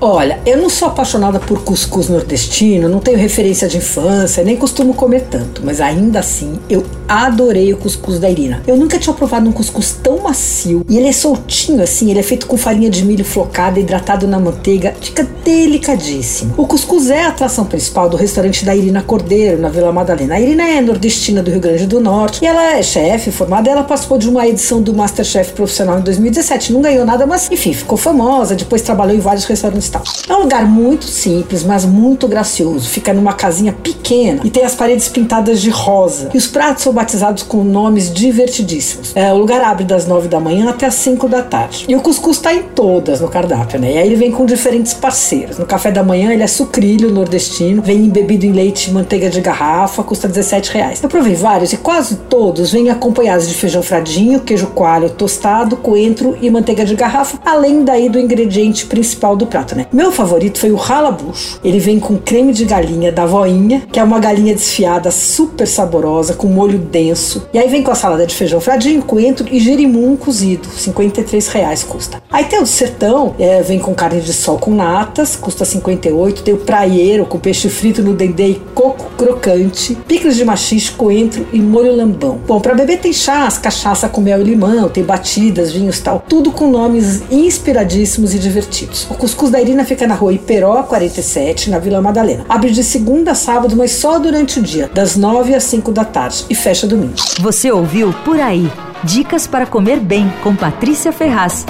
Olha, eu não sou apaixonada por cuscuz nordestino, não tenho referência de infância, nem costumo comer tanto, mas ainda assim eu adorei o cuscuz da Irina. Eu nunca tinha provado um cuscuz tão macio e ele é soltinho assim, ele é feito com farinha de milho flocada, hidratado na manteiga, fica delicadíssimo. O cuscuz é a atração principal do restaurante da Irina Cordeiro, na Vila Madalena. A Irina é nordestina do Rio Grande do Norte e ela é chefe formada, ela participou de uma edição do Masterchef profissional em 2017, não ganhou nada, mas enfim, ficou famosa, depois trabalhou em vários restaurantes é um lugar muito simples, mas muito gracioso. Fica numa casinha pequena e tem as paredes pintadas de rosa. E os pratos são batizados com nomes divertidíssimos. É, o lugar abre das 9 da manhã até as 5 da tarde. E o cuscuz está em todas no cardápio, né? E aí ele vem com diferentes parceiros. No café da manhã ele é sucrilho nordestino, vem embebido em leite e manteiga de garrafa, custa 17 reais. Eu provei vários e quase todos vêm acompanhados de feijão fradinho, queijo coalho tostado, coentro e manteiga de garrafa, além daí do ingrediente principal do prato, né? Meu favorito foi o ralabucho. Ele vem com creme de galinha da voinha, que é uma galinha desfiada super saborosa, com molho denso. E aí vem com a salada de feijão fradinho, coentro e gerimum cozido. 53 reais custa. Aí tem o sertão, é, vem com carne de sol com natas, custa 58. Tem o praieiro com peixe frito no dendê e coco crocante, picles de machixe, coentro e molho lambão. Bom, para beber tem chás, cachaça com mel e limão, tem batidas, vinhos tal, tudo com nomes inspiradíssimos e divertidos. O cuscuz da Irina fica na rua Iperó 47, na Vila Madalena. Abre de segunda a sábado, mas só durante o dia, das 9 às 5 da tarde e fecha domingo. Você ouviu Por Aí. Dicas para comer bem com Patrícia Ferraz.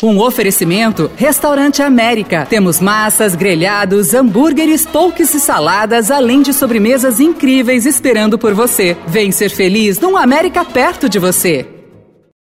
Um oferecimento Restaurante América. Temos massas, grelhados, hambúrgueres, polques e saladas, além de sobremesas incríveis esperando por você. Vem ser feliz num América perto de você.